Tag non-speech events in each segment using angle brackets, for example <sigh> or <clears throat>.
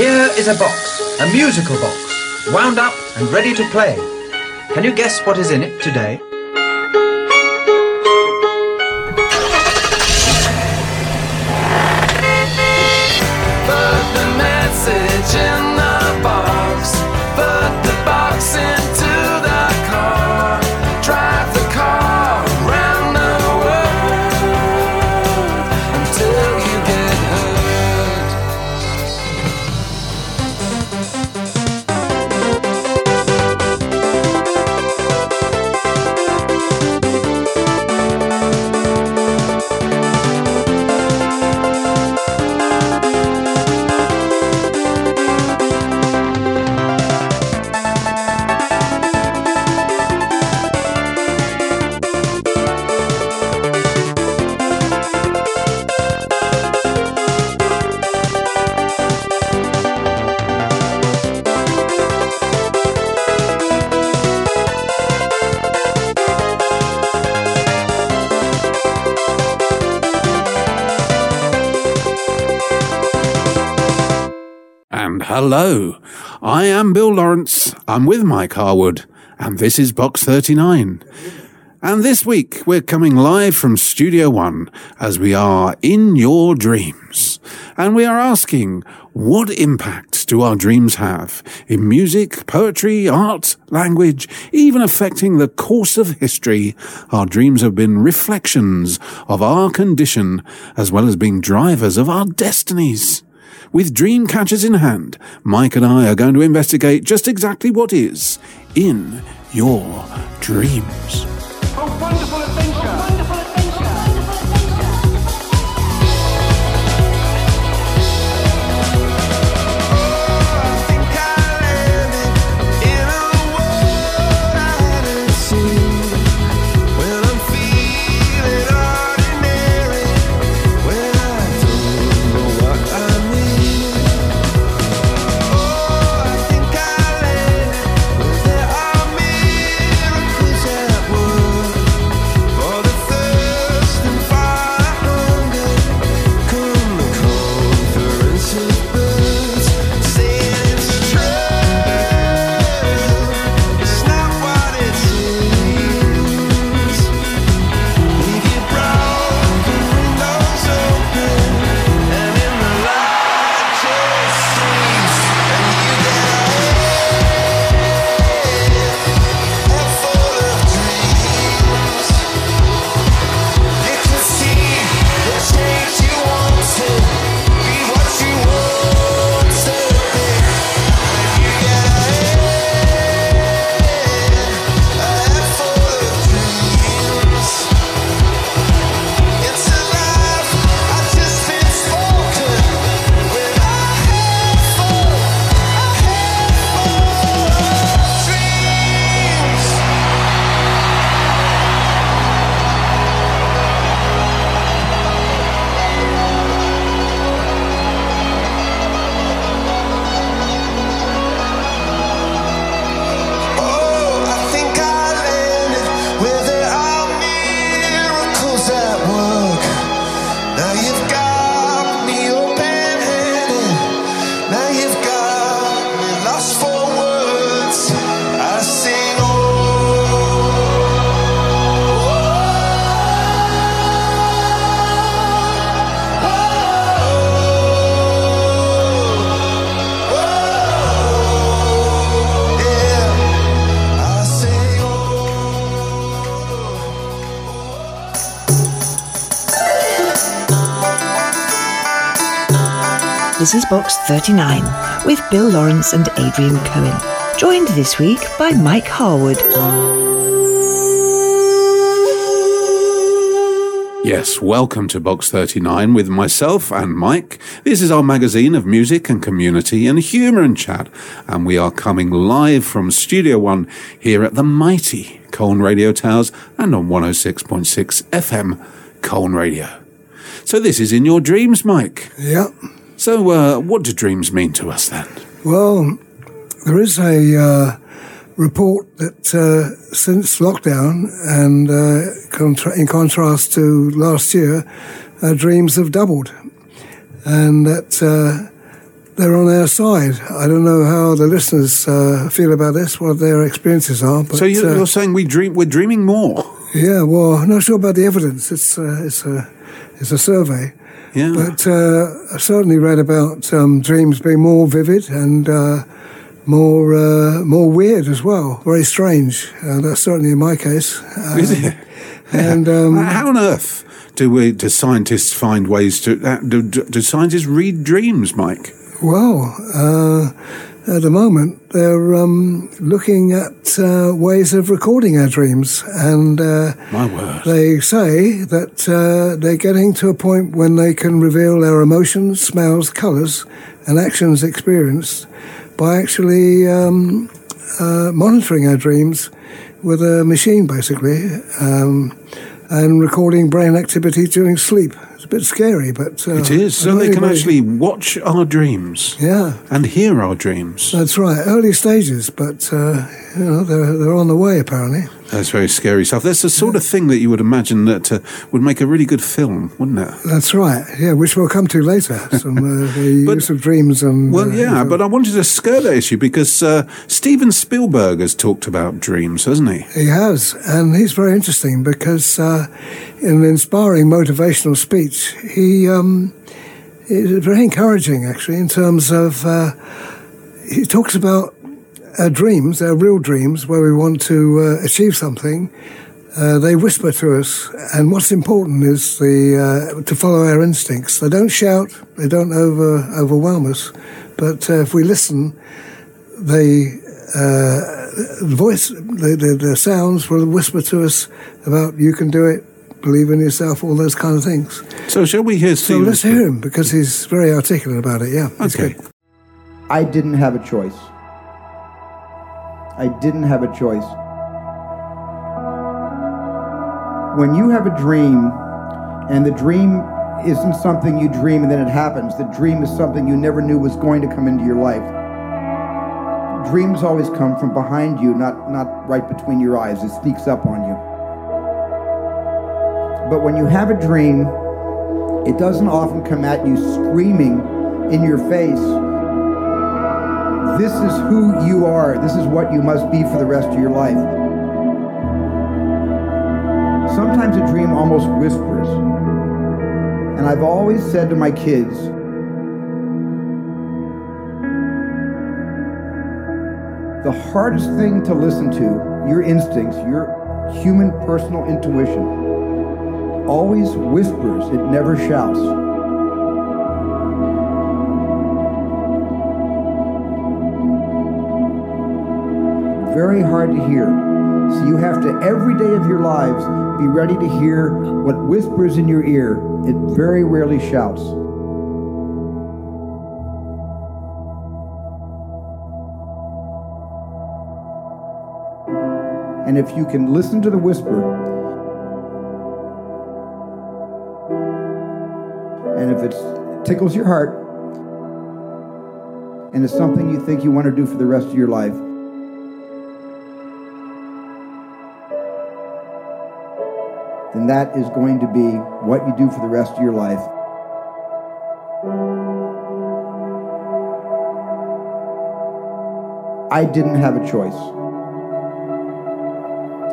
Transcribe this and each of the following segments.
Here is a box, a musical box, wound up and ready to play. Can you guess what is in it today? Hello, I am Bill Lawrence. I'm with Mike Harwood, and this is Box 39. And this week we're coming live from Studio One as we are in your dreams. And we are asking, what impact do our dreams have in music, poetry, art, language, even affecting the course of history? Our dreams have been reflections of our condition as well as being drivers of our destinies. With dream catchers in hand, Mike and I are going to investigate just exactly what is in your dreams. This is Box 39 with Bill Lawrence and Adrian Cohen. Joined this week by Mike Harwood. Yes, welcome to Box 39 with myself and Mike. This is our magazine of music and community and humour and chat, and we are coming live from Studio One here at the mighty Colne Radio Towers and on 106.6 FM Colne Radio. So this is in your dreams, Mike. Yeah. So, uh, what do dreams mean to us then? Well, there is a uh, report that uh, since lockdown, and uh, contra- in contrast to last year, uh, dreams have doubled, and that uh, they're on our side. I don't know how the listeners uh, feel about this, what their experiences are. But, so you're, uh, you're saying we dream, we're dreaming more? yeah, well, I'm not sure about the evidence. It's uh, it's a it's a survey, Yeah. but uh, I certainly read about um, dreams being more vivid and uh, more uh, more weird as well. Very strange. Uh, that's certainly in my case. Uh, Is it? <laughs> And <laughs> um, How on earth do we? Do scientists find ways to? Uh, do, do do scientists read dreams, Mike? Well, uh, at the moment, they're um, looking at uh, ways of recording our dreams, and uh, My word. they say that uh, they're getting to a point when they can reveal our emotions, smells, colours, and actions experienced by actually um, uh, monitoring our dreams with a machine, basically, um, and recording brain activity during sleep. It's a bit scary, but uh, It is. So they can actually watch our dreams yeah. and hear our dreams. That's right, early stages, but uh, you know they're they're on the way apparently. That's very scary stuff. That's the sort of thing that you would imagine that uh, would make a really good film, wouldn't it? That's right, yeah, which we'll come to later. Some uh, <laughs> the But- use of dreams and Well, uh, yeah, but I wanted to skirt that issue because uh, Steven Spielberg has talked about dreams, hasn't he? he has, and he's very interesting because uh, in an inspiring motivational speech, he um, is very encouraging actually in terms of uh, he talks about our dreams, our real dreams, where we want to uh, achieve something. Uh, they whisper to us, and what's important is the uh, to follow our instincts. They don't shout, they don't over overwhelm us, but uh, if we listen, they uh, the voice, the, the the sounds will whisper to us about you can do it, believe in yourself, all those kind of things. So shall we hear Steve? So let's hear him because he's very articulate about it. Yeah, he's Okay. good. I didn't have a choice. I didn't have a choice. When you have a dream, and the dream isn't something you dream and then it happens, the dream is something you never knew was going to come into your life. Dreams always come from behind you, not, not right between your eyes. It sneaks up on you. But when you have a dream, it doesn't often come at you screaming in your face this is who you are. This is what you must be for the rest of your life. Sometimes a dream almost whispers. And I've always said to my kids, the hardest thing to listen to, your instincts, your human personal intuition, always whispers, it never shouts. very hard to hear. So you have to, every day of your lives, be ready to hear what whispers in your ear. It very rarely shouts. And if you can listen to the whisper, if it tickles your heart, and it's something you think you want to do for the rest of your life, then that is going to be what you do for the rest of your life. I didn't have a choice.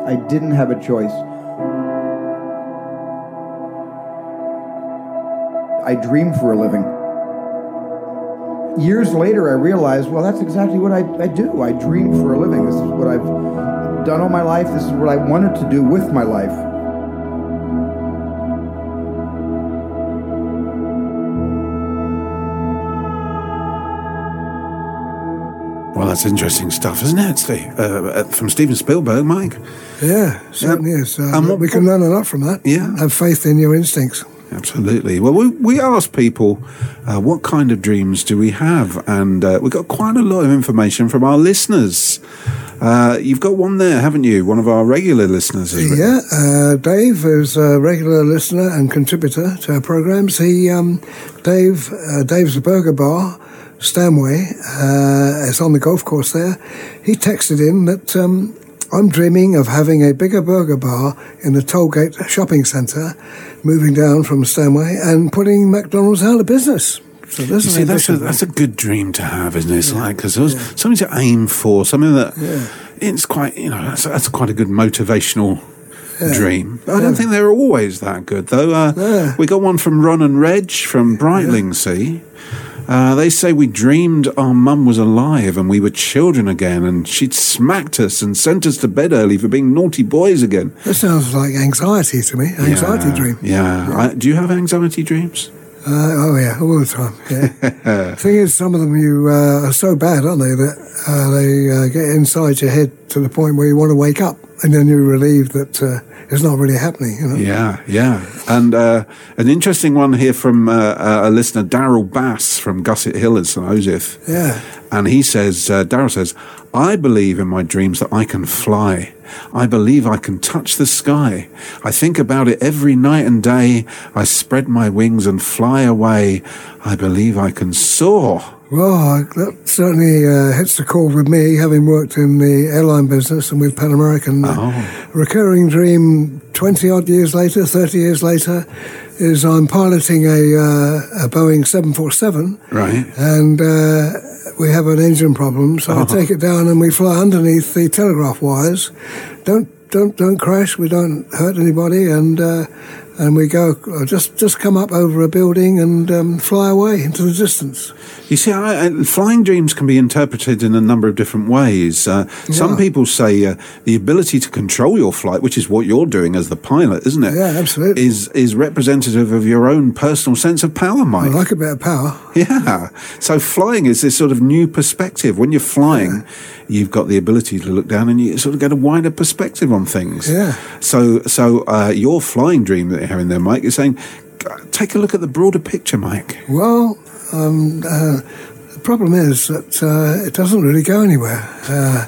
I didn't have a choice. I dream for a living. Years later, I realized, well, that's exactly what I, I do. I dream for a living. This is what I've done all my life. This is what I wanted to do with my life. Well, that's interesting stuff, isn't it, Steve? Uh, uh, from Steven Spielberg, Mike. Yeah, certainly is. Uh, And what- we can learn a lot from that. Yeah. have faith in your instincts. Absolutely. Well, we, we asked people uh, what kind of dreams do we have, and uh, we got quite a lot of information from our listeners. Uh, you've got one there, haven't you? One of our regular listeners. Yeah, uh, Dave is a regular listener and contributor to our programs. He, um, Dave, uh, Dave's Burger Bar, Stanway, uh, is on the golf course there. He texted in that um, I'm dreaming of having a bigger burger bar in the Tollgate shopping centre, moving down from Stanway and putting McDonald's out of business. So is see, that's a, that's a good dream to have, isn't it? It's like because there's something to aim for, something that it's quite you know that's, that's quite a good motivational dream. I don't think they're always that good, though. Uh, Yeah. We got one from Ron and Reg from Brightlingsea. Uh, they say we dreamed our mum was alive and we were children again, and she'd smacked us and sent us to bed early for being naughty boys again. That sounds like anxiety to me. Anxiety yeah, dream. Yeah. I, do you have anxiety dreams? Uh, oh yeah, all the time. Yeah. <laughs> Thing is, some of them you uh, are so bad, aren't they, that uh, they uh, get inside your head to the point where you want to wake up, and then you're relieved that uh, it's not really happening. You know. Yeah, yeah. And uh, an interesting one here from uh, uh, a listener, Daryl Bass from Gusset Hill in St. Joseph. Yeah. And he says, uh, Daryl says, I believe in my dreams that I can fly. I believe I can touch the sky. I think about it every night and day. I spread my wings and fly away. I believe I can soar. Well, that certainly uh, hits the chord with me, having worked in the airline business and with Pan American. Oh. Recurring dream, 20 odd years later, 30 years later, is I'm piloting a, uh, a Boeing 747. Right. And uh, we have an engine problem, so I take it down and we fly underneath the telegraph wires. Don't don't don't crash. We don't hurt anybody, and uh, and we go uh, just just come up over a building and um, fly away into the distance. You see, I, I, flying dreams can be interpreted in a number of different ways. Uh, Some Yeah. people say uh, the ability to control your flight, which is what you're doing as the pilot, isn't it? Yeah, absolutely. Is is representative of your own personal sense of power, Mike? I like a bit of power. <laughs> Yeah. So flying is this sort of new perspective. When you're flying, you've got the ability to look down and you sort of get a wider perspective on things. Yeah. So, so uh, your flying dream that you're having there, Mike, is saying, take a look at the broader picture, Mike. Well, um, uh, the problem is that uh, it doesn't really go anywhere, uh,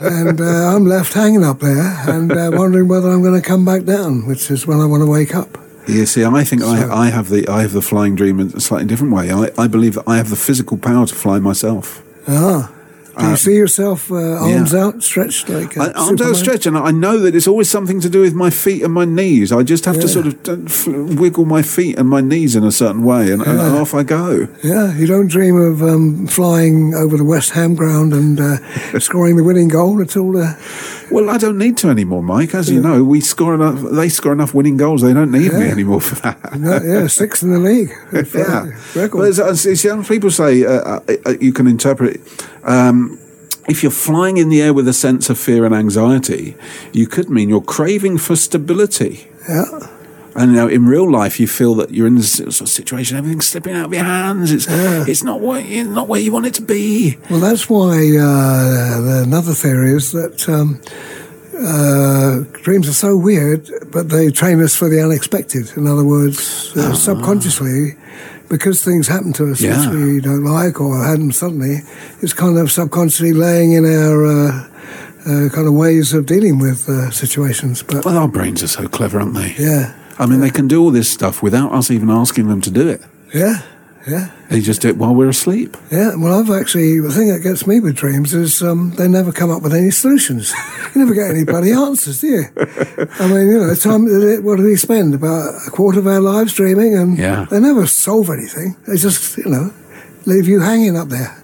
and uh, I'm left hanging up there and uh, wondering whether I'm going to come back down, which is when I want to wake up. You see, I think So- I, I have the I have the flying dream in a slightly different way. I, I believe that I have the physical power to fly myself. Ah. Do you see yourself uh, arms yeah. outstretched like I, arms outstretched, and I know that it's always something to do with my feet and my knees. I just have to sort of uh, f- wiggle my feet and my knees in a certain way, and, and off I go. Yeah, you don't dream of um, flying over the West Ham ground and uh, <laughs> scoring the winning goal at all. Uh, Well, I don't need to anymore, Mike. As you know, we score enough. They score enough winning goals. They don't need me anymore for that. no, yeah, sixth in the league. <laughs> yeah. Record. But as, as, as young people say, uh, uh, uh, you can interpret. Um, if you're flying in the air with a sense of fear and anxiety, you could mean you're craving for stability. yeah. And you know, in real life, you feel that you're in this sort of situation, everything's slipping out of your hands. It's it's not what you, not where you want it to be. Well, that's why uh, another theory is that um, uh, dreams are so weird, but they train us for the unexpected. In other words, uh, subconsciously, because things happen to us Yeah. which we don't like or happen suddenly, it's kind of subconsciously laying in our uh, uh, kind of ways of dealing with uh, situations. But Well, our brains are so clever, aren't they? yeah, I mean, they can do all this stuff without us even asking them to do it. yeah, yeah. They just do it while we're asleep. Yeah, well, I've actually, the thing that gets me with dreams is um, they never come up with any solutions. You never get any bloody answers, do you? I mean, you know, the time, what do we spend? About a quarter of our lives dreaming, and Yeah. they never solve anything. They just, you know, leave you hanging up there. There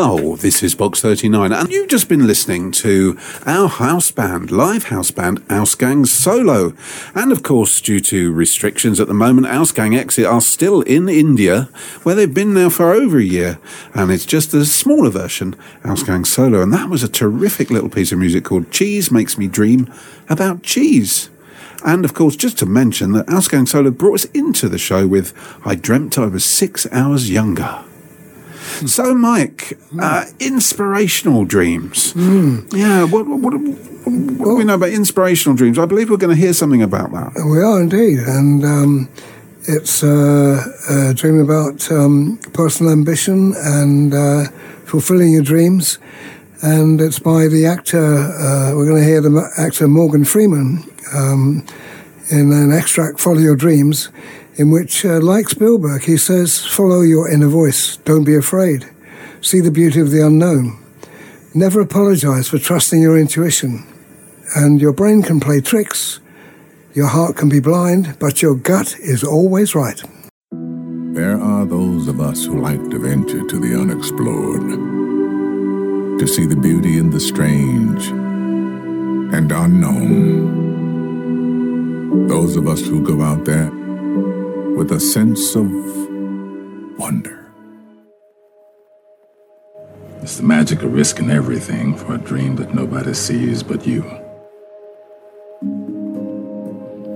Well, this is Box 39, and you've just been listening to our house band, live house band, Ausgang Solo. And of course, due to restrictions at the moment, Ausgang Exit are still in India, where they've been now for over a year, and it's just a smaller version, Ausgang Solo. And that was a terrific little piece of music called Cheese Makes Me Dream about cheese. And of course, just to mention that Ausgang Solo brought us into the show with I Dreamt I Was Six Hours Younger. So, Mike, uh, inspirational dreams. Yeah, what, what, what, what do we know about inspirational dreams? I believe we're going to hear something about that. We are indeed, and um, it's uh, a dream about um, personal ambition and uh, fulfilling your dreams. And it's by the actor, uh, we're going to hear the actor Morgan Freeman um, in an extract, Follow Your Dreams, in which, uh, like Spielberg, he says, Follow your inner voice, don't be afraid, see the beauty of the unknown. Never apologize for trusting your intuition. And your brain can play tricks, your heart can be blind, but your gut is always right. There are those of us who like to venture to the unexplored, to see the beauty in the strange and unknown. Those of us who go out there with a sense of wonder. It's the magic of risking everything for a dream that nobody sees but you.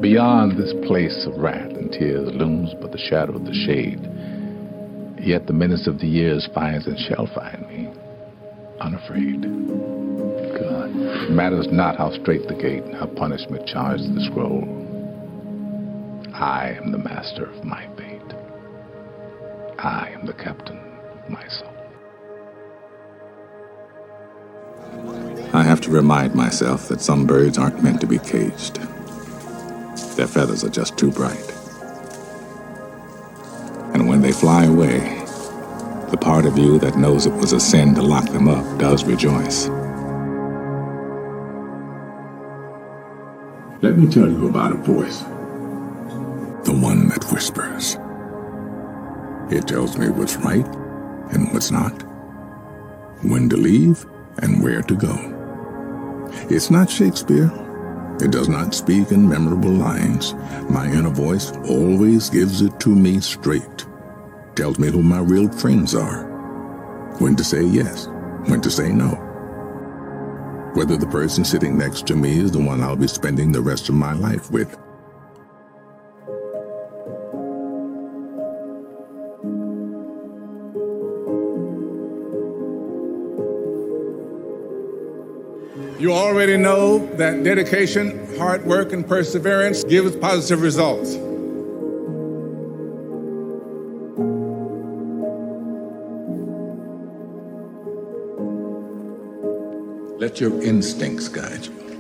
Beyond this place of wrath and tears looms but the shadow of the shade. Yet the menace of the years finds and shall find me, unafraid. God, it matters not how straight the gate, how punishment charged the scroll. I am the master of my fate. I am the captain of my soul. I have to remind myself that some birds aren't meant to be caged. Their feathers are just too bright. And when they fly away, the part of you that knows it was a sin to lock them up does rejoice. Let me tell you about a voice. That whispers. It tells me what's right and what's not, when to leave and where to go. It's not Shakespeare. It does not speak in memorable lines. My inner voice always gives it to me straight. Tells me who my real friends are. When to say yes, when to say no. Whether the person sitting next to me is the one I'll be spending the rest of my life with. Already know that dedication, hard work, and perseverance gives positive results. Let your instincts guide you.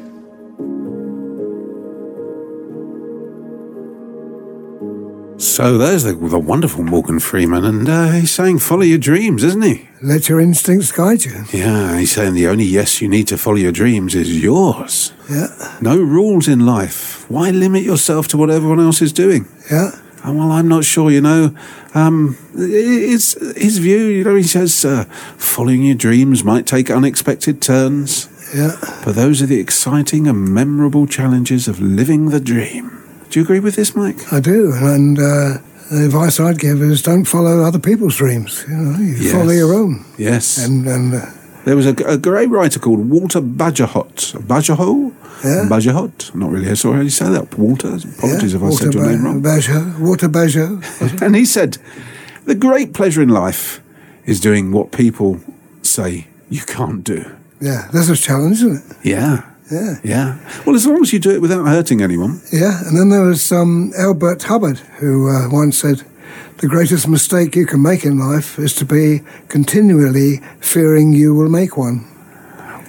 So there's the, the wonderful Morgan Freeman, and uh, he's saying, follow your dreams, isn't he? Let your instincts guide you. Yeah, he's saying the only yes you need to follow your dreams is yours. Yeah, No rules in life. Why limit yourself to what everyone else is doing? yeah. Uh, Well, I'm not sure, you know. Um, it's his view, you know, he says uh, following your dreams might take unexpected turns, Yeah, but those are the exciting and memorable challenges of living the dream. Do you agree with this, Mike? I do. And uh, the advice I'd give is don't follow other people's dreams. You know, you Yes. follow your own. Yes. And and uh, There was a, a great writer called Walter Badgerhot. Badgerhot? Yeah. Badgerhot? Not really sure how you say that. Walter? Apologies yeah, if I said your Ba- name wrong. Bajo, Walter Bajo. <laughs> And he said, The great pleasure in life is doing what people say you can't do. yeah, that's a challenge, isn't it? Yeah. Yeah. Yeah. Well, as long as you do it without hurting anyone. Yeah, and then there was um, Albert Hubbard, who uh, once said, The greatest mistake you can make in life is to be continually fearing you will make one.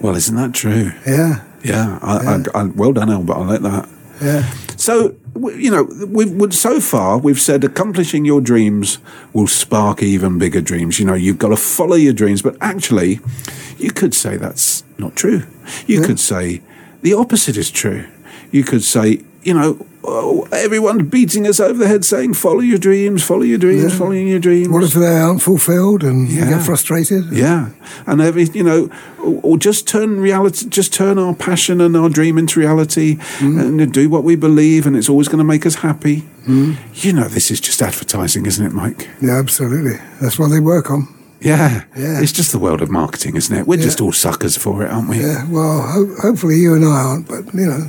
Well, isn't that true? Yeah, Yeah. I, Yeah. I, I, well done, Albert. I like that. yeah, So, you know, we've, we've, so far we've said accomplishing your dreams will spark even bigger dreams. You know, you've got to follow your dreams, but actually, you could say that's not true. You could say the opposite is true. You could say you know, oh, everyone beating us over the head saying, follow your dreams, follow your dreams, Yeah. following your dreams. What if they aren't fulfilled and you Yeah. get frustrated? Yeah, and every you know, or, just turn reality, just turn our passion and our dream into reality, Mm. and do what we believe, and it's always going to make us happy. You know, this is just advertising, isn't it, Mike? Yeah, absolutely. That's what they work on. Yeah, Yeah. It's just the world of marketing, isn't it? We're Yeah. just all suckers for it, aren't we? Yeah, well, ho- hopefully you and I aren't, but, you know,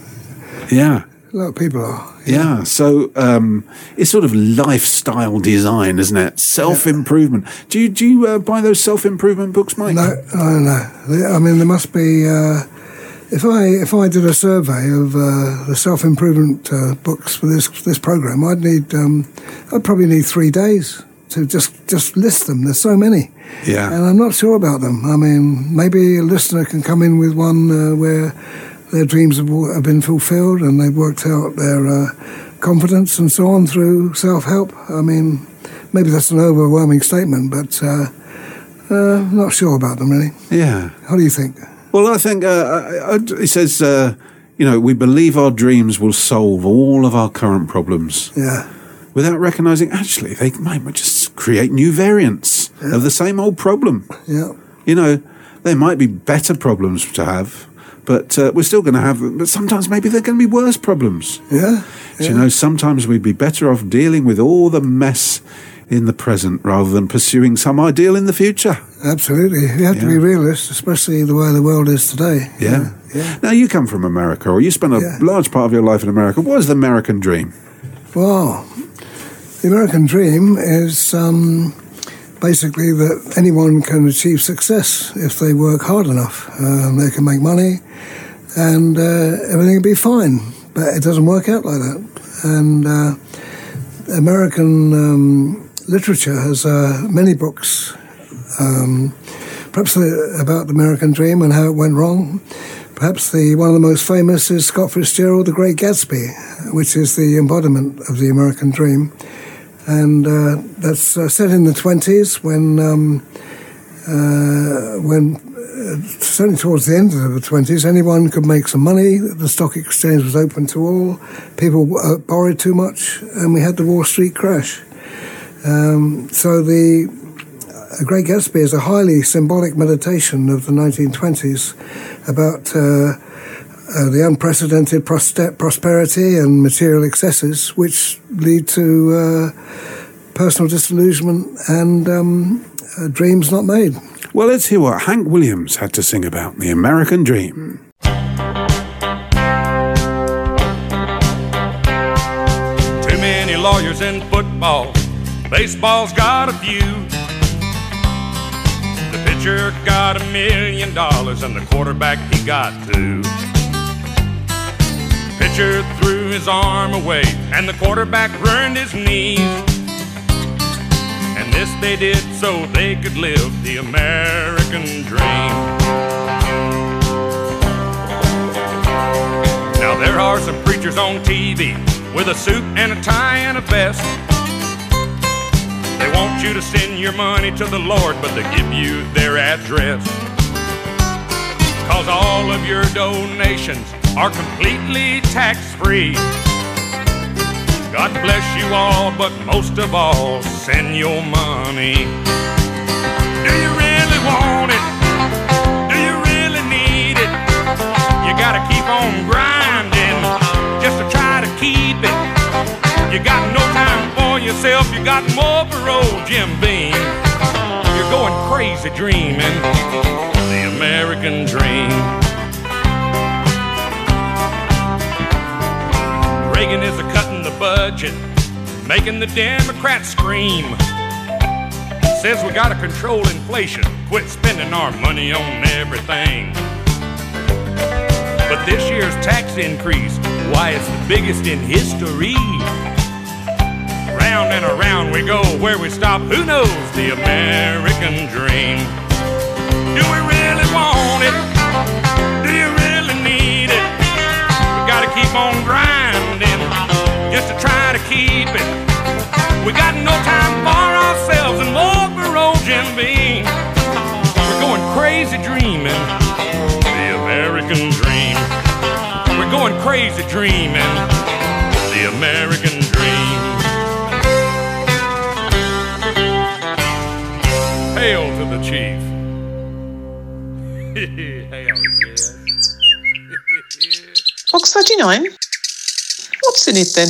Yeah. a lot of people are. Yeah, so um, it's sort of lifestyle design, isn't it? Self improvement. Do you do you uh, buy those self improvement books, Mike? No, no, no. I mean, there must be. Uh, if I if I did a survey of uh, the self improvement uh, books for this this program, I'd need um, I'd probably need three days to just just list them. There's so many, Yeah. and I'm not sure about them. I mean, maybe a listener can come in with one uh, where their dreams have, have been fulfilled and they've worked out their uh, confidence and so on through self help. I mean, maybe that's an overwhelming statement, but. Uh, uh, not sure about them really. Yeah. How do you think? Well, I think uh, it says, uh, you know, we believe our dreams will solve all of our current problems Yeah, without recognizing actually they might just create new variants of the same old problem. yeah, You know, there might be better problems to have, but uh, we're still going to have them. But sometimes maybe they're going to be worse problems. yeah. Do You know, sometimes we'd be better off dealing with all the mess in the present rather than pursuing some ideal in the future. Absolutely. You have to be Yeah. realist, especially the way the world is today. Yeah. yeah. Now, you come from America, or you spent a Yeah. large part of your life in America. What is the American dream? Well, the American dream is um, basically that anyone can achieve success if they work hard enough. Um, they can make money and uh, everything will be fine. But it doesn't work out like that. And uh, American um, literature has uh, many books, um, perhaps about the American dream and how it went wrong. Perhaps the one of the most famous is Scott Fitzgerald, The Great Gatsby, which is the embodiment of the American dream, and uh, that's uh, set in the twenties when um, uh, when uh, certainly towards the end of the twenties, anyone could make some money. The stock exchange was open to all. People uh, borrowed too much, and we had the Wall Street crash. Um, so the a Great Gatsby is a highly symbolic meditation of the 1920s about uh, the unprecedented proste- prosperity and material excesses, which lead to uh, personal disillusionment and um, uh, dreams not made. Well, let's hear what Hank Williams had to sing about the American dream. Too many lawyers in football. Baseball's got a few. The pitcher got a million dollars and the quarterback he got two. Pitcher threw his arm away and the quarterback burned his knees. And this they did so they could live the American dream. Now there are some preachers on TV with a suit and a tie and a vest. They want you to send your money to the Lord, but they give you their address. Cause all of your donations are completely tax free. God bless you all, but most of all, send your money. Do you really want it? Do you really need it? You gotta keep on grinding just to try to keep it. You got no time for yourself, you got more for old Jim Beam. You're going crazy dreaming the American dream. Reagan is a cutting the budget, making the Democrats scream. Says we gotta control inflation, quit spending our money on everything. But this year's tax increase, why it's the biggest in history. Round and around we go, where we stop, who knows the American dream. Do we really want it? Do you really need it? We gotta keep on grinding just to try to keep it. We got no time for ourselves and more for Jim Beam. We're going crazy dreaming the American dream. We're going crazy dreaming the American dream. Hail to the chief. <laughs> Hail, yeah. <laughs> Box 39. What's in it then?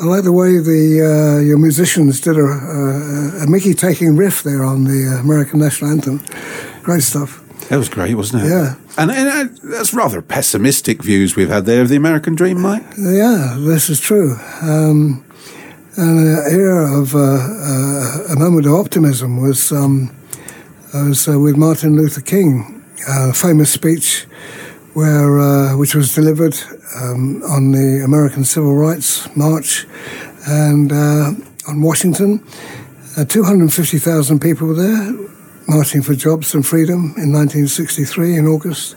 I like the way the uh, your musicians did a, a, a Mickey taking riff there on the uh, American national anthem. Great stuff. That was great, wasn't it? Yeah. And, and uh, that's rather pessimistic views we've had there of the American dream, Mike. Yeah, this is true. Um, an era of uh, uh, a moment of optimism was um, was uh, with Martin Luther King, a famous speech where uh, which was delivered um, on the American Civil Rights March and uh, on Washington. Uh, 250,000 people were there marching for jobs and freedom in 1963 in August,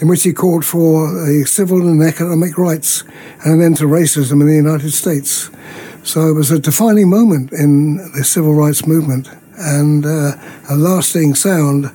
in which he called for civil and economic rights and an end to racism in the United States. So it was a defining moment in the civil rights movement and uh, a lasting sound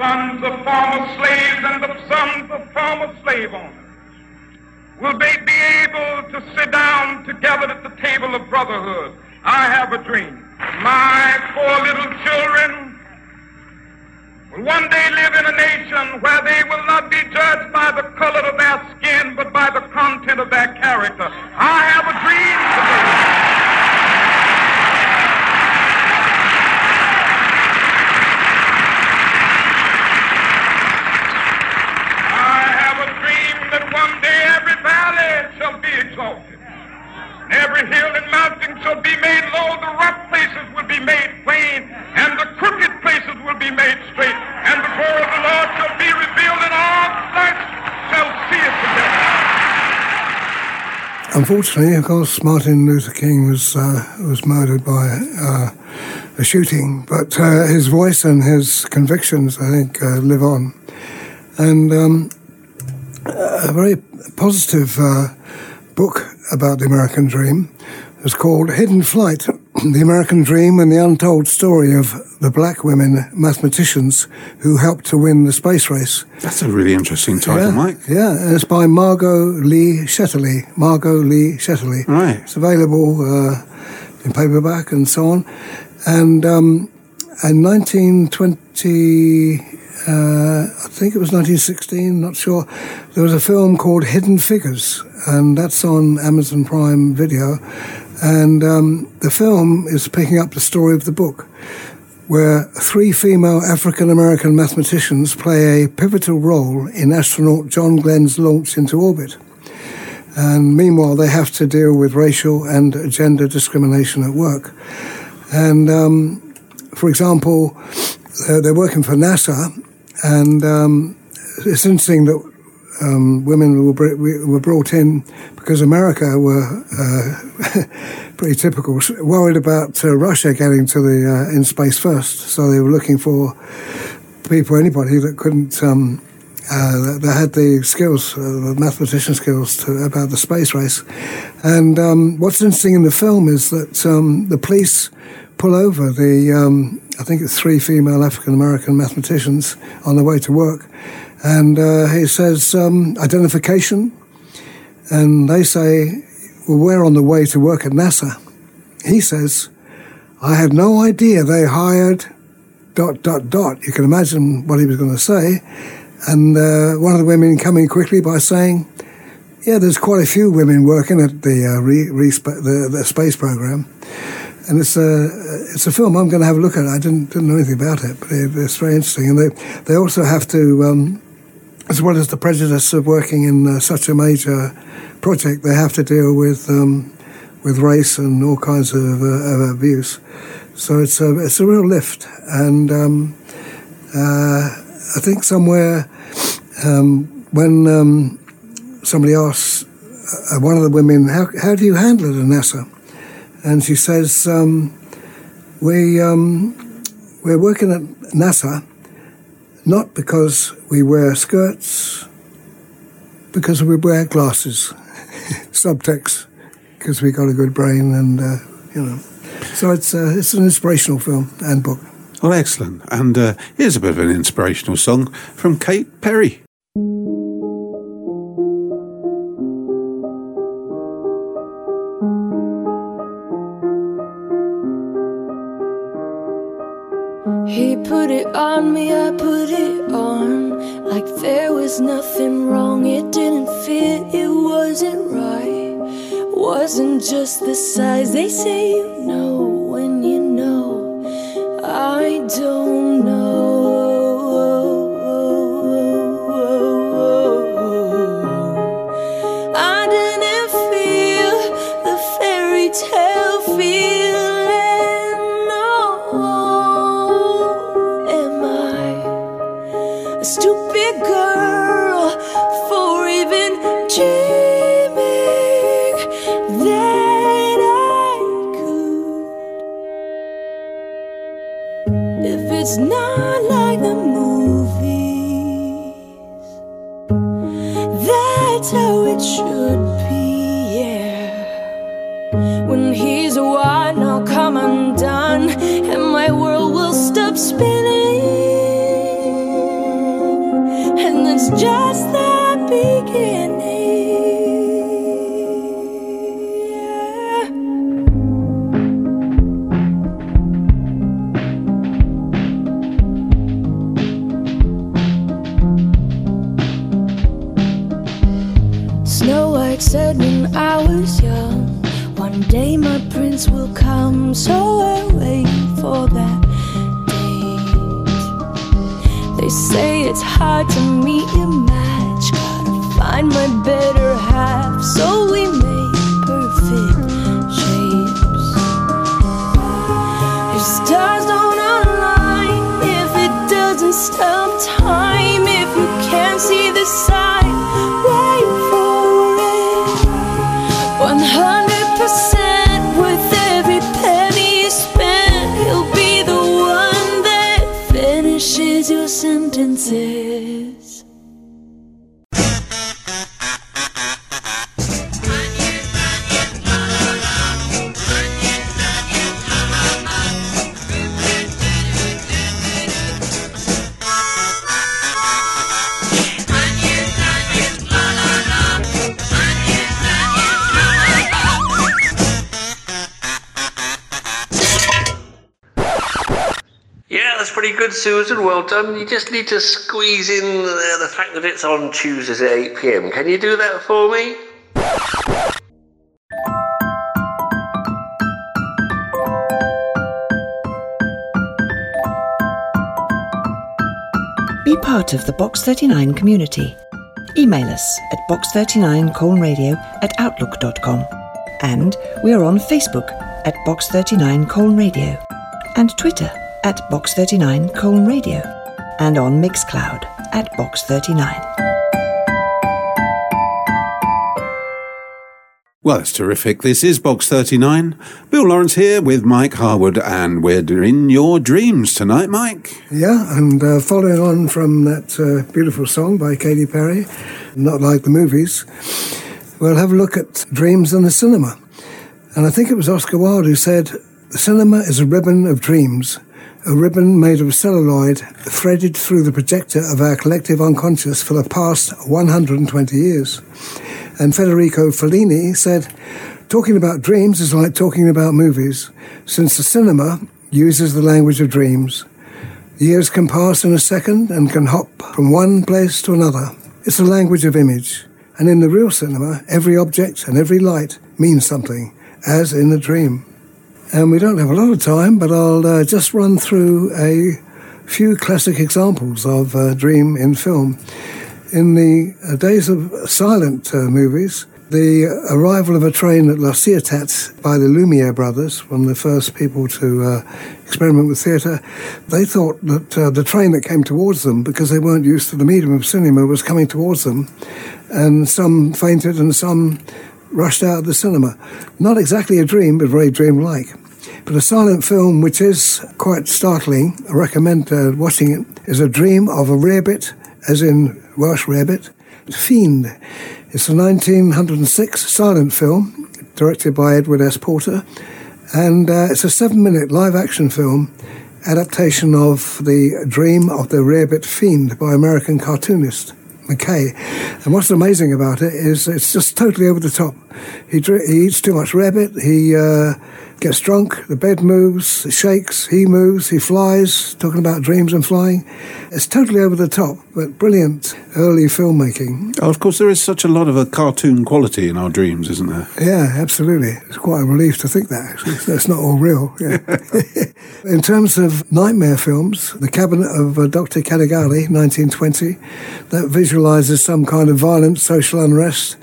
sons of former slaves and the sons of former slave owners will they be able to sit down together at the table of brotherhood. I have a dream. My four little children will one day live in a nation where they will not be judged by the color of their skin, but by the content of their character. I have a dream today. I have a dream that one day every valley shall be exalted. Every hill and mountain shall be made low, the rough places will be made plain, and the crooked places will be made straight, and the glory of the Lord shall be revealed, and all flesh shall see it together. Unfortunately, of course, Martin Luther King was uh, was murdered by uh, a shooting, but uh, his voice and his convictions, I think, uh, live on. And um, a very positive uh, book about the American Dream is called Hidden Flight <clears throat> The American Dream and the Untold Story of the Black Women Mathematicians Who Helped to Win the Space Race. That's a really interesting title, yeah, Mike. Yeah, and it's by Margot Lee Shetterly. Margot Lee Shetterly. Right. It's available uh, in paperback and so on. And um, in 1920, uh, I think it was 1916, not sure, there was a film called Hidden Figures, and that's on Amazon Prime Video. And um, the film is picking up the story of the book, where three female African American mathematicians play a pivotal role in astronaut John Glenn's launch into orbit. And meanwhile, they have to deal with racial and gender discrimination at work. And um, for example, uh, they're working for NASA, and um, it's interesting that um, women were, were brought in because America were uh, <laughs> pretty typical, worried about uh, Russia getting to the uh, in space first. So they were looking for people, anybody that couldn't. Um, uh, that had the skills, uh, the mathematician skills to, about the space race. And um, what's interesting in the film is that um, the police pull over the, um, I think it's three female African American mathematicians on their way to work. And uh, he says, um, identification. And they say, well, we're on the way to work at NASA. He says, I had no idea they hired dot, dot, dot. You can imagine what he was going to say. And uh, one of the women coming quickly by saying, yeah, there's quite a few women working at the, uh, re, re, the, the space program and it's a it's a film I'm going to have a look at. I didn't didn't know anything about it, but it, it's very interesting. And they they also have to, um, as well as the prejudice of working in uh, such a major project, they have to deal with um, with race and all kinds of, uh, of abuse. So it's a it's a real lift, and um, uh, I think somewhere um, when um, somebody asks uh, one of the women, how how do you handle it at NASA? And she says, um, "We um, we're working at NASA, not because we wear skirts, because we wear glasses." <laughs> Subtext, because we've got a good brain, and uh, you know, so it's uh, it's an inspirational film and book. Well, excellent. And uh, here's a bit of an inspirational song from Katy Perry. Put it on me, I put it on. Like there was nothing wrong, it didn't fit, it wasn't right. Wasn't just the size, they say you know when you know. I don't beginning. Done. You just need to squeeze in the fact that it's on Tuesdays at 8 pm. Can you do that for me? Be part of the Box 39 community. Email us at box39colnradio at outlook.com. And we are on Facebook at Box39 Colne Radio and Twitter at Box39 Colne Radio and on Mixcloud at Box39. Well, it's terrific. This is Box 39. Bill Lawrence here with Mike Harwood, and we're in your dreams tonight, Mike. Yeah, and uh, following on from that uh, beautiful song by Katy Perry, Not Like the Movies, we'll have a look at dreams in the cinema. And I think it was Oscar Wilde who said, The cinema is a ribbon of dreams, a ribbon made of celluloid threaded through the projector of our collective unconscious for the past 120 years. And Federico Fellini said, Talking about dreams is like talking about movies, since the cinema uses the language of dreams. Years can pass in a second and can hop from one place to another. It's a language of image. And in the real cinema, every object and every light means something, as in a dream. And we don't have a lot of time, but I'll uh, just run through a few classic examples of uh, dream in film. In the uh, days of silent uh, movies, the arrival of a train at La Ciotat by the Lumiere brothers, one of the first people to uh, experiment with theatre, they thought that uh, the train that came towards them, because they weren't used to the medium of cinema, was coming towards them, and some fainted and some rushed out of the cinema. Not exactly a dream, but very dreamlike. But a silent film which is quite startling, I recommend uh, watching it, is A Dream of a Rarebit, as in Welsh rarebit, Fiend. It's a 1906 silent film directed by Edward S. Porter, and uh, it's a seven minute live action film adaptation of The Dream of the Rarebit Fiend by American cartoonist McCay. And what's amazing about it is it's just totally over the top. He, dr- he eats too much rabbit, he uh, gets drunk, the bed moves, it shakes, he moves, he flies, talking about dreams and flying. It's totally over the top, but brilliant early filmmaking. Oh, of course, there is such a lot of a cartoon quality in our dreams, isn't there? Yeah, absolutely. It's quite a relief to think that, actually. That's not all real. Yeah. <laughs> in terms of nightmare films, The Cabinet of uh, Dr. Caligari, 1920, that visualizes some kind of violent social unrest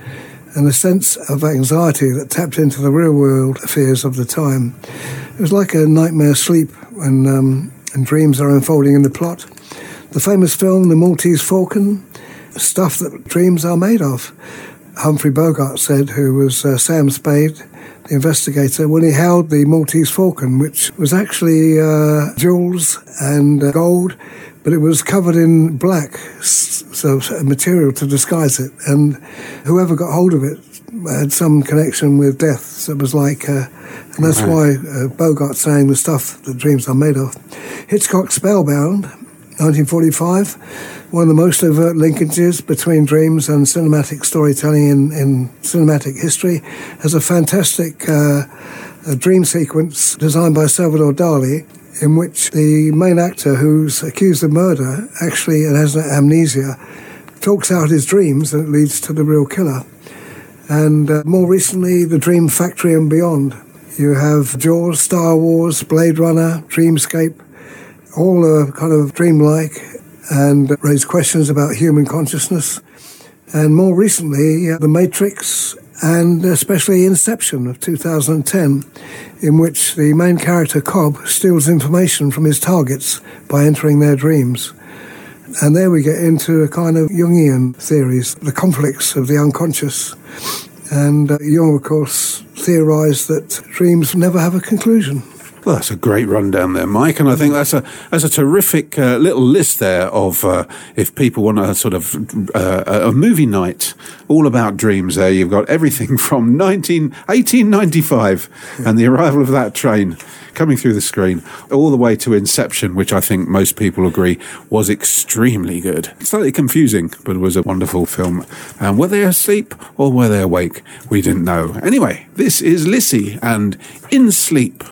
and a sense of anxiety that tapped into the real world fears of the time. It was like a nightmare sleep when um, and dreams are unfolding in the plot. The famous film, The Maltese Falcon, stuff that dreams are made of. Humphrey Bogart said, who was uh, Sam Spade, investigator, when he held the Maltese Falcon, which was actually uh, jewels and uh, gold, but it was covered in black, so material to disguise it. And whoever got hold of it had some connection with death. So it was like, uh, and that's Right. why uh, Bogart saying the stuff that dreams are made of. Hitchcock Spellbound, 1945, one of the most overt linkages between dreams and cinematic storytelling in, in cinematic history, has a fantastic uh, a dream sequence designed by Salvador Dali, in which the main actor who's accused of murder actually has an amnesia, talks out his dreams and it leads to the real killer. And uh, more recently, The Dream Factory and Beyond. You have Jaws, Star Wars, Blade Runner, Dreamscape, all are kind of dreamlike and raise questions about human consciousness. And more recently, uh, The Matrix and especially Inception of 2010, in which the main character Cobb steals information from his targets by entering their dreams. And there we get into a kind of Jungian theories, the conflicts of the unconscious. And uh, Jung, of course, theorized that dreams never have a conclusion. Well, that's a great rundown there, Mike, and I think that's a that's a terrific uh, little list there of uh, if people want a sort of uh, a movie night all about dreams. There, you've got everything <laughs> from 19, 1895 and the arrival of that train coming through the screen, all the way to Inception, which I think most people agree was extremely good. Slightly confusing, but it was a wonderful film. And were they asleep or were they awake? We didn't know. Anyway, this is Lissy and In Sleep.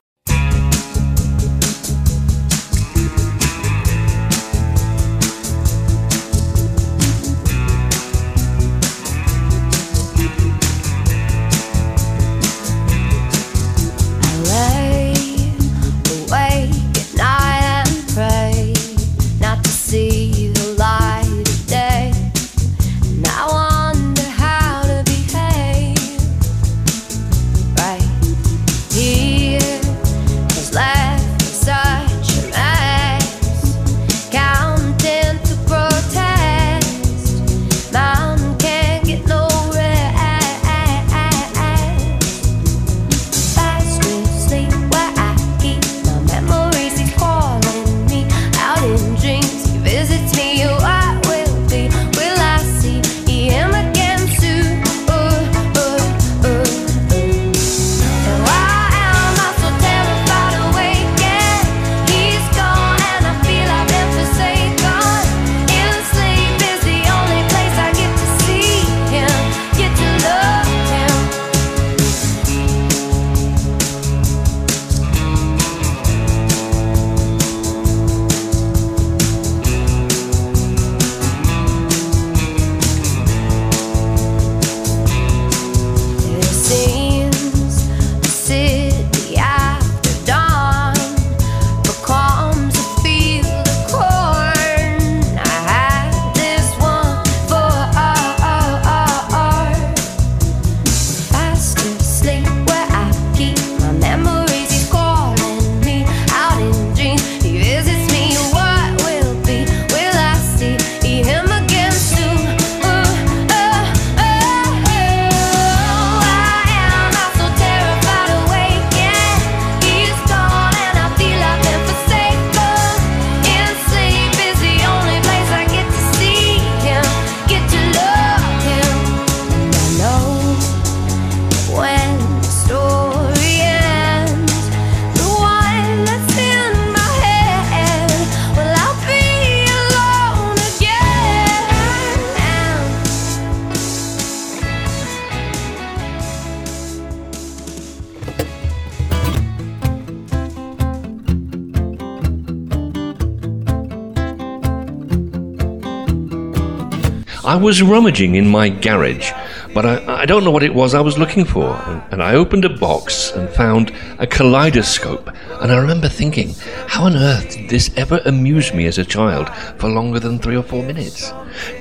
I was rummaging in my garage, but I, I don't know what it was I was looking for. And, and I opened a box and found a kaleidoscope. And I remember thinking, how on earth did this ever amuse me as a child for longer than three or four minutes?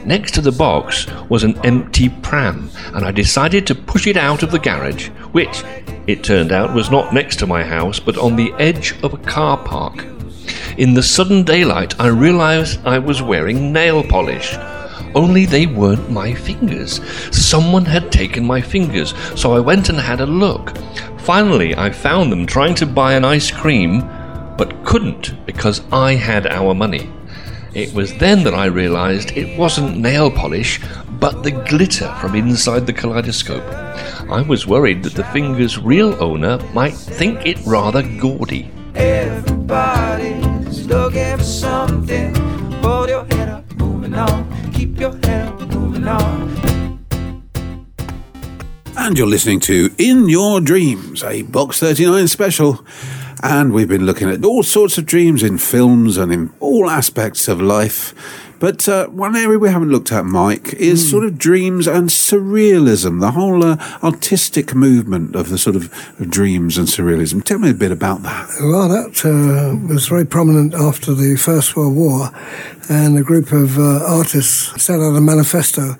Next to the box was an empty pram, and I decided to push it out of the garage, which, it turned out, was not next to my house, but on the edge of a car park. In the sudden daylight, I realized I was wearing nail polish. Only they weren't my fingers. Someone had taken my fingers, so I went and had a look. Finally, I found them trying to buy an ice cream, but couldn't because I had our money. It was then that I realized it wasn't nail polish, but the glitter from inside the kaleidoscope. I was worried that the finger's real owner might think it rather gaudy. Everybody's looking for something. Hold your head up, moving on. Keep your up, moving on. And you're listening to In Your Dreams, a Box 39 special. And we've been looking at all sorts of dreams in films and in all aspects of life. But uh, one area we haven't looked at, Mike, is sort of dreams and surrealism, the whole uh, artistic movement of the sort of dreams and surrealism. Tell me a bit about that. Well, that uh, was very prominent after the First World War, and a group of uh, artists set out a manifesto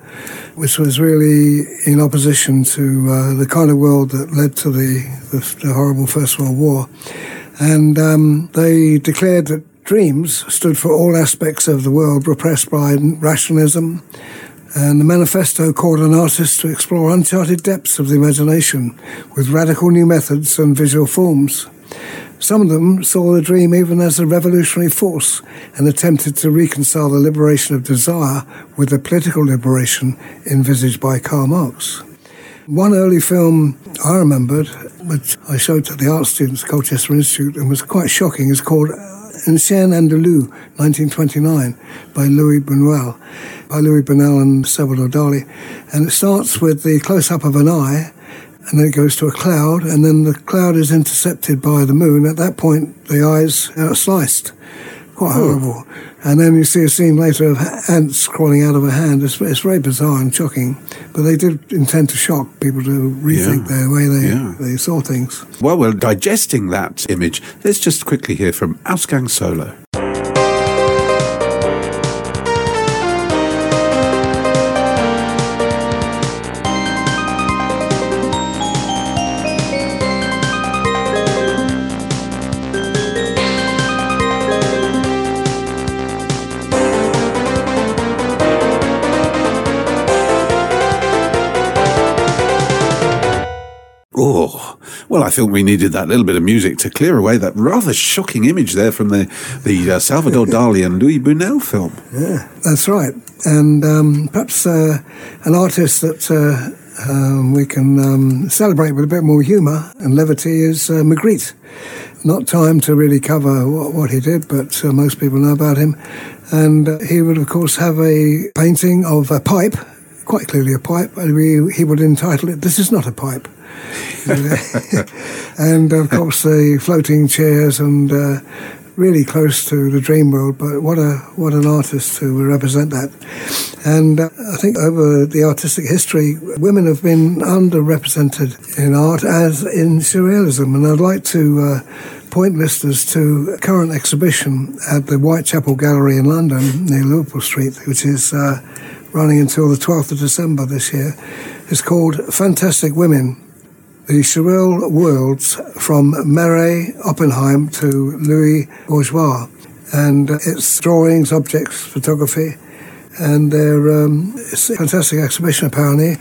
which was really in opposition to uh, the kind of world that led to the, the, the horrible First World War. And um, they declared that dreams stood for all aspects of the world repressed by rationalism. And the manifesto called on artists to explore uncharted depths of the imagination with radical new methods and visual forms. Some of them saw the dream even as a revolutionary force and attempted to reconcile the liberation of desire with the political liberation envisaged by Karl Marx. One early film I remembered, which I showed to the art students at Colchester Institute and was quite shocking, is called Un Chien Andalou, 1929, by Luis Buñuel, by Luis Buñuel and Salvador Dali. And it starts with the close-up of an eye, and then it goes to a cloud, and then the cloud is intercepted by the moon. At that point, the eyes are sliced. Quite horrible. And then you see a scene later of ants crawling out of a hand. It's, it's very bizarre and shocking. But they did intend to shock people to rethink Yeah. the way they, Yeah. they saw things. While we're digesting that image, let's just quickly hear from Ausgang Solo. Well, I think we needed that little bit of music to clear away that rather shocking image there from the, the uh, Salvador <laughs> Dali and Luis Buñuel film. Yeah, that's right. And um, perhaps uh, an artist that uh, um, we can um, celebrate with a bit more humour and levity is uh, Magritte. Not time to really cover what, what he did, but uh, most people know about him. And uh, he would, of course, have a painting of a pipe, quite clearly a pipe, and we, he would entitle it, This is Not a Pipe. <laughs> and of course the floating chairs and uh, really close to the dream world. But what a what an artist to represent that. And uh, I think over the artistic history, women have been underrepresented in art as in surrealism. And I'd like to. Uh, Point listeners to a current exhibition at the Whitechapel Gallery in London near Liverpool Street, which is uh, running until the 12th of December this year. It's called Fantastic Women the surreal worlds from Meret Oppenheim to Louis Bourgeois. And uh, it's drawings, objects, photography. And they're, um, it's a fantastic exhibition, apparently,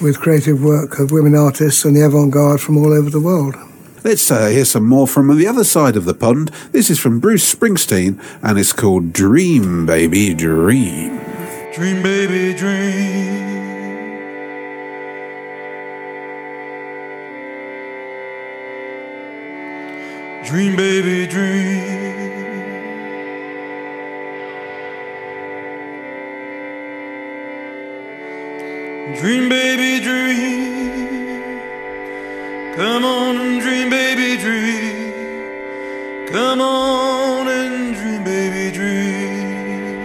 with creative work of women artists and the avant garde from all over the world. Let's uh, hear some more from the other side of the pond. This is from Bruce Springsteen, and it's called Dream, Baby, Dream. Dream, baby, dream. Dream, baby, dream. Dream, baby, dream. Come on and dream, baby, dream. Come on and dream, baby, dream.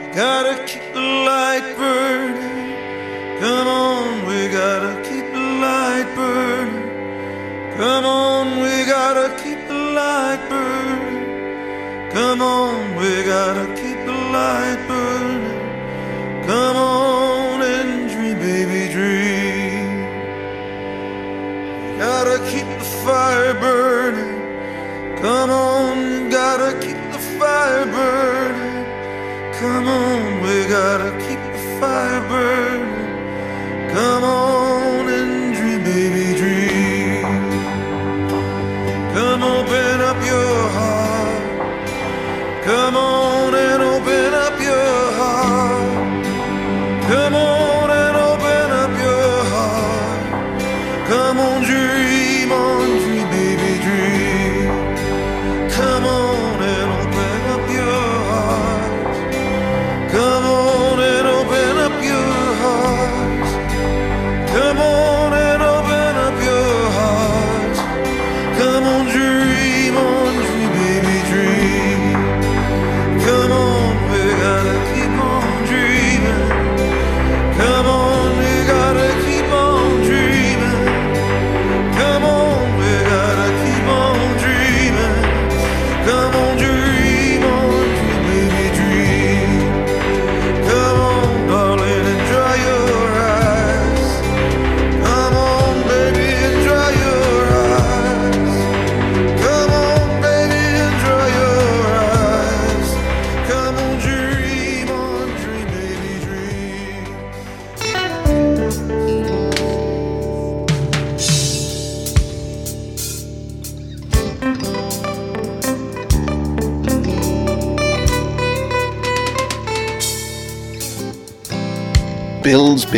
You gotta keep the light burning. Come on, we gotta keep the light burning. Come on, we gotta keep the light burning. Come on and dream, baby, dream. Gotta keep the fire burning. Come on, gotta keep the fire burning. Come on, we gotta keep the fire burning. Come on and Come open up your heart. Come on and open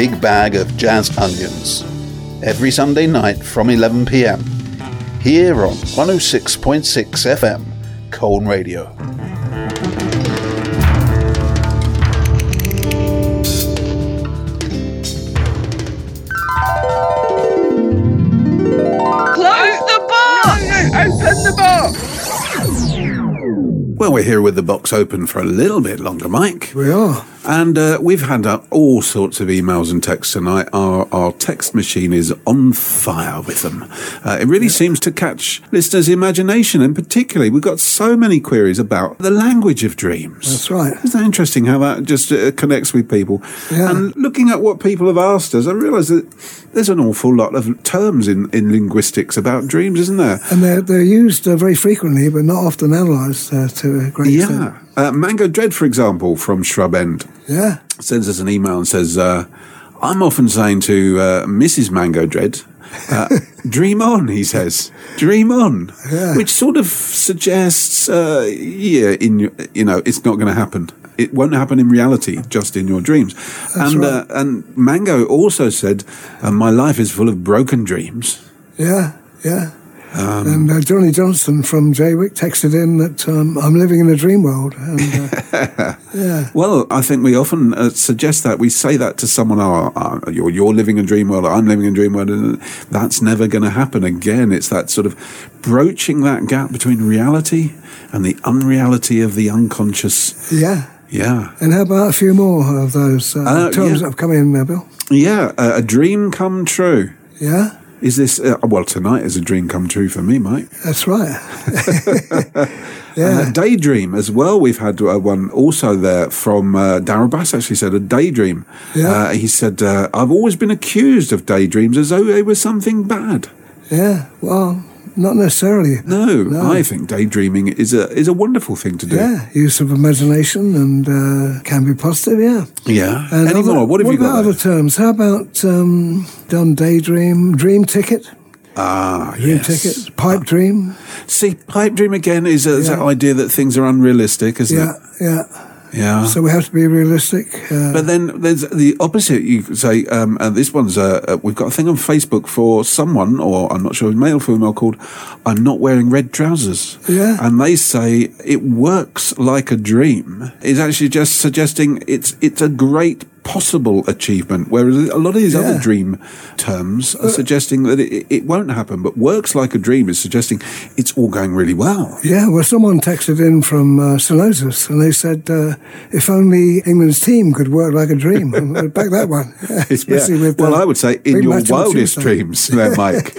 Big Bag of Jazz Onions. Every Sunday night from 11pm. Here on 106.6 FM, Colne Radio. Close the box! Open the box! Well, we're here with the box open for a little bit longer, Mike. We are. And uh, we've had uh, all sorts of emails and texts tonight. Our, our text machine is on fire with them. Uh, it really seems to catch listeners' imagination, and particularly, we've got so many queries about the language of dreams. That's right. Isn't that interesting how that just uh, connects with people? Yeah. And looking at what people have asked us, I realise that there's an awful lot of terms in, in linguistics about dreams, isn't there? And they're, they're used uh, very frequently, but not often analysed uh, to a great extent. Yeah. Uh, Mango Dread, for example, from Shrub End, Yeah. sends us an email and says, uh, I'm often saying to uh, Mrs. Mango Dread, uh, <laughs> dream on, he says. Dream on. Yeah. Which sort of suggests, uh, yeah, in you know, it's not going to happen. It won't happen in reality, just in your dreams. That's and right. uh, and Mango also said, uh, "My life is full of broken dreams." Yeah, yeah. Um, and uh, Johnny Johnston from Jaywick texted in that um, I'm living in a dream world. And, uh, <laughs> yeah. Well, I think we often uh, suggest that we say that to someone, oh, uh, you're, you're living a dream world, I'm living a dream world, and that's never going to happen again. It's that sort of broaching that gap between reality and the unreality of the unconscious. Yeah. Yeah. And how about a few more of those uh, Uh, terms yeah. that have come in, there, Bill? Yeah, uh, a dream come true. Yeah, Is this, uh, well, tonight is a dream come true for me, Mike. <laughs> that's right. Yeah. <laughs> And a daydream as well. We've had uh, one also there from uh, Daryl Bass actually said a daydream. Yeah. Uh, he said, uh, I've always been accused of daydreams as though they were something bad. yeah, well, not necessarily. No, I think daydreaming is a is a wonderful thing to do. Yeah, use of imagination and uh, can be positive, yeah. Yeah. And Any other- more? What have you about got? other terms? How about um, done daydream, dream ticket, Ah, dream yes. ticket, pipe dream? See, pipe dream again is, a, is that idea that things are unrealistic, isn't Yeah, it? yeah. Yeah. So we have to be realistic. Uh, But then there's the opposite. You could say, um, uh, this one's, uh, uh, we've got a thing on Facebook for someone, or I'm not sure, male or female, called I'm Not Wearing Red Trousers. Yeah. And they say it works like a dream. It's actually just suggesting it's, it's a great possible achievement, whereas a lot of these other dream terms are suggesting that it, it won't happen. But works like a dream is suggesting it's all going really well. Yeah, well, someone texted in from uh, Stenosis and they said, uh, if only England's team could work like a dream. <laughs> Back that one. <laughs> Especially Yeah. with. well, uh, I would say in your wildest dreams, there, <laughs> Mike,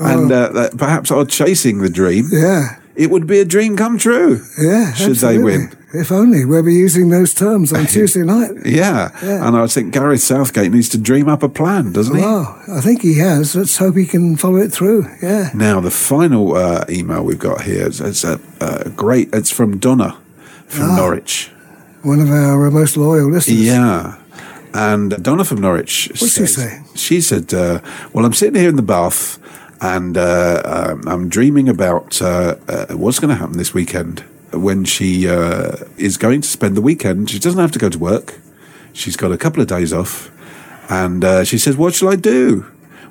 and uh, perhaps are chasing the dream. Yeah. It would be a dream come true. Yeah. should they win? If only. We'll be using those terms on <laughs> Tuesday night. Yeah. Yeah. and I think Gareth Southgate needs to dream up a plan, doesn't he? Well, I think he has. Let's hope he can follow it through. Yeah. Now, the final uh, email we've got here is, is a, a great. It's from Donna from Ah. Norwich. One of our most loyal listeners. Yeah. And Donna from Norwich. What's she say? She said, uh, Well, I'm sitting here in the bath and uh, um, I'm dreaming about uh, uh, what's going to happen this weekend when she uh, is going to spend the weekend. She doesn't have to go to work, she's got a couple of days off. And uh, she says, What shall I do?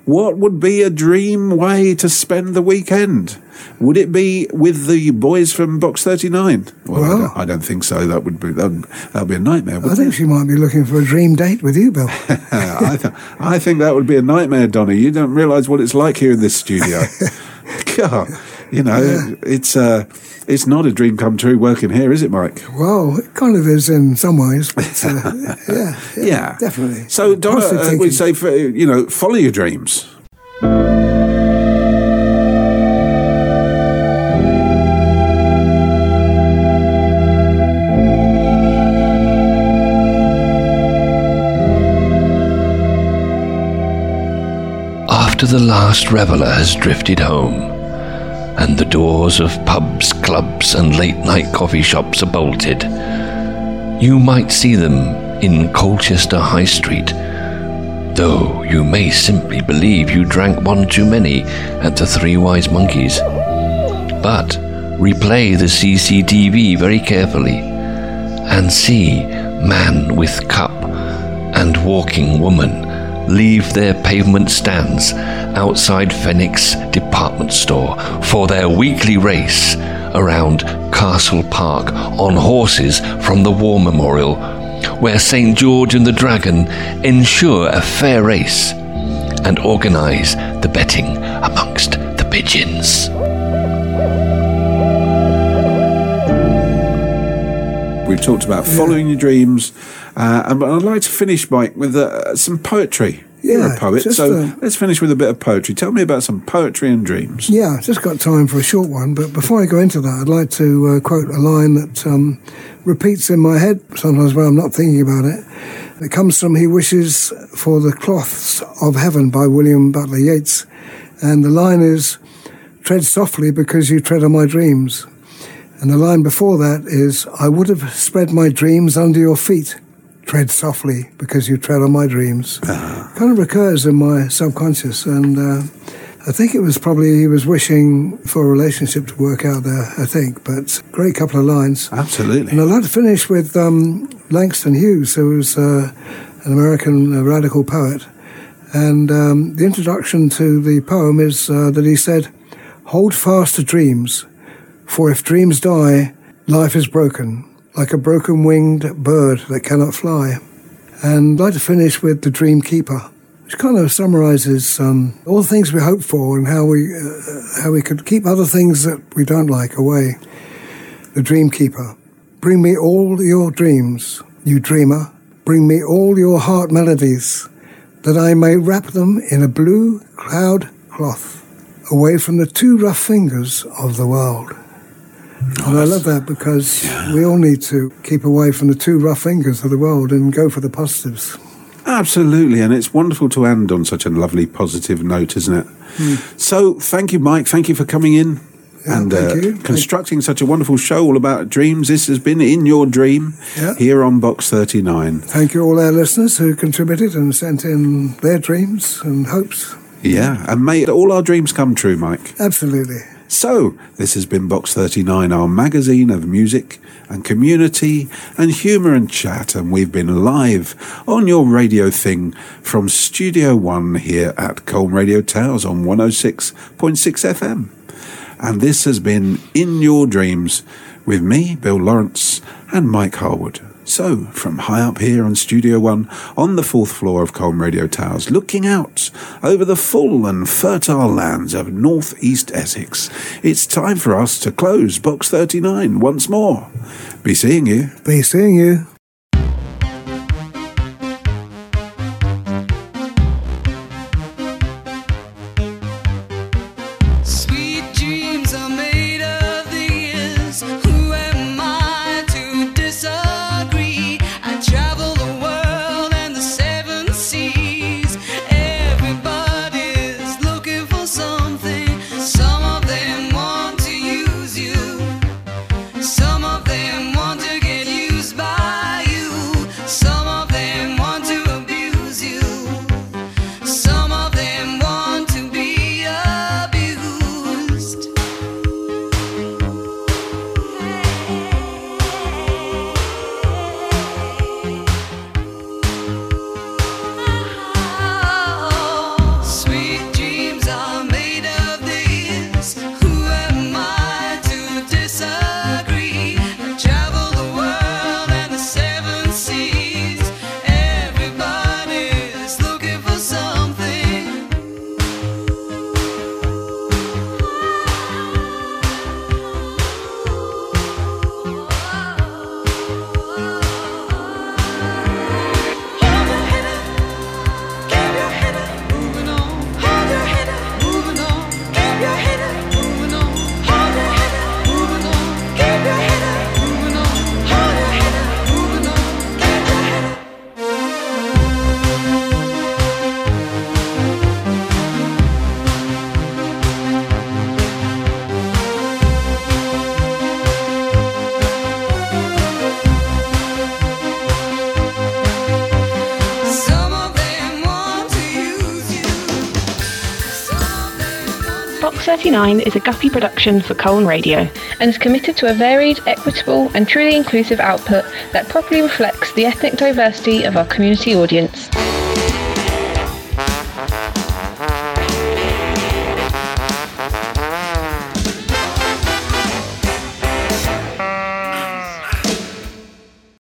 What would be a dream way to spend the weekend? Would it be with the boys from Box 39? Well, I, Well- don't, I don't think so. That would be that would, be a nightmare. I think she might be looking for a dream date with you, Bill. <laughs> I, th- I think that would be a nightmare, Donny. You don't realise what it's like here in this studio. <laughs> <laughs> God, you know, it's uh, it's not a dream come true working here, is it, Mike? well, it kind of is in some ways, but uh, <laughs> yeah, Yeah, definitely. So, Donna, uh, we say, for, you know, follow your dreams. After the last reveller has drifted home, and the doors of pubs, clubs, and late night coffee shops are bolted, you might see them in Colchester High Street, though you may simply believe you drank one too many at the Three Wise Monkeys. But replay the CCTV very carefully and see man with cup and walking woman leave their pavement stands outside Phoenix department store for their weekly race around Castle Park on horses from the War Memorial, where St. George and the Dragon ensure a fair race and organise the betting amongst the pigeons. We've talked about following your dreams, and but I'd like to finish, Mike, with uh, some poetry. You're Yeah, a poet, so uh, let's finish with a bit of poetry. Tell me about some poetry and dreams. Yeah, just got time for a short one, but before I go into that, I'd like to uh, quote a line that um, repeats in my head sometimes when I'm not thinking about it. It comes from He Wishes for the Cloths of Heaven by William Butler Yeats. And the line is, Tread softly because you tread on my dreams. And the line before that is, I would have spread my dreams under your feet. Tread softly because you tread on my dreams. Kind of recurs in my subconscious. And uh, I think it was probably he was wishing for a relationship to work out there, I think. But great couple of lines. Absolutely. And I'd like to finish with um, Langston Hughes, who was uh, an American uh, radical poet. And um, the introduction to the poem is uh, that he said, Hold fast to dreams, for if dreams die, life is broken, like a broken winged bird that cannot fly. And I'd like to finish with The Dream Keeper, which kind of summarizes um, all the things we hope for and how we, uh, how we could keep other things that we don't like away. The Dream Keeper. Bring me all your dreams, you dreamer. Bring me all your heart melodies, that I may wrap them in a blue cloud cloth, away from the too rough fingers of the world. And I love that because we all need to keep away from the two rough fingers of the world and go for the positives. Absolutely, and it's wonderful to end on such a lovely, positive note, isn't it? Hmm. So, thank you, Mike. Thank you for coming in and uh, constructing such a wonderful show all about dreams. This has been In Your Dream Yeah. here on Box 39. Thank you all our listeners who contributed and sent in their dreams and hopes. Yeah, and may all our dreams come true, Mike. Absolutely. So, this has been Box 39, our magazine of music and community and humour and chat, and we've been live on your radio thing from Studio One here at Colne Radio Towers on 106.6 FM. And this has been In Your Dreams with me, Bill Lawrence, and Mike Harwood. So, from high up here on Studio One, on the fourth floor of Colne Radio Towers, looking out over the full and fertile lands of North East Essex, it's time for us to close Box 39 once more. Be seeing you. Be seeing you. 9 is a Guppy production for Colne Radio and is committed to a varied, equitable and truly inclusive output that properly reflects the ethnic diversity of our community audience.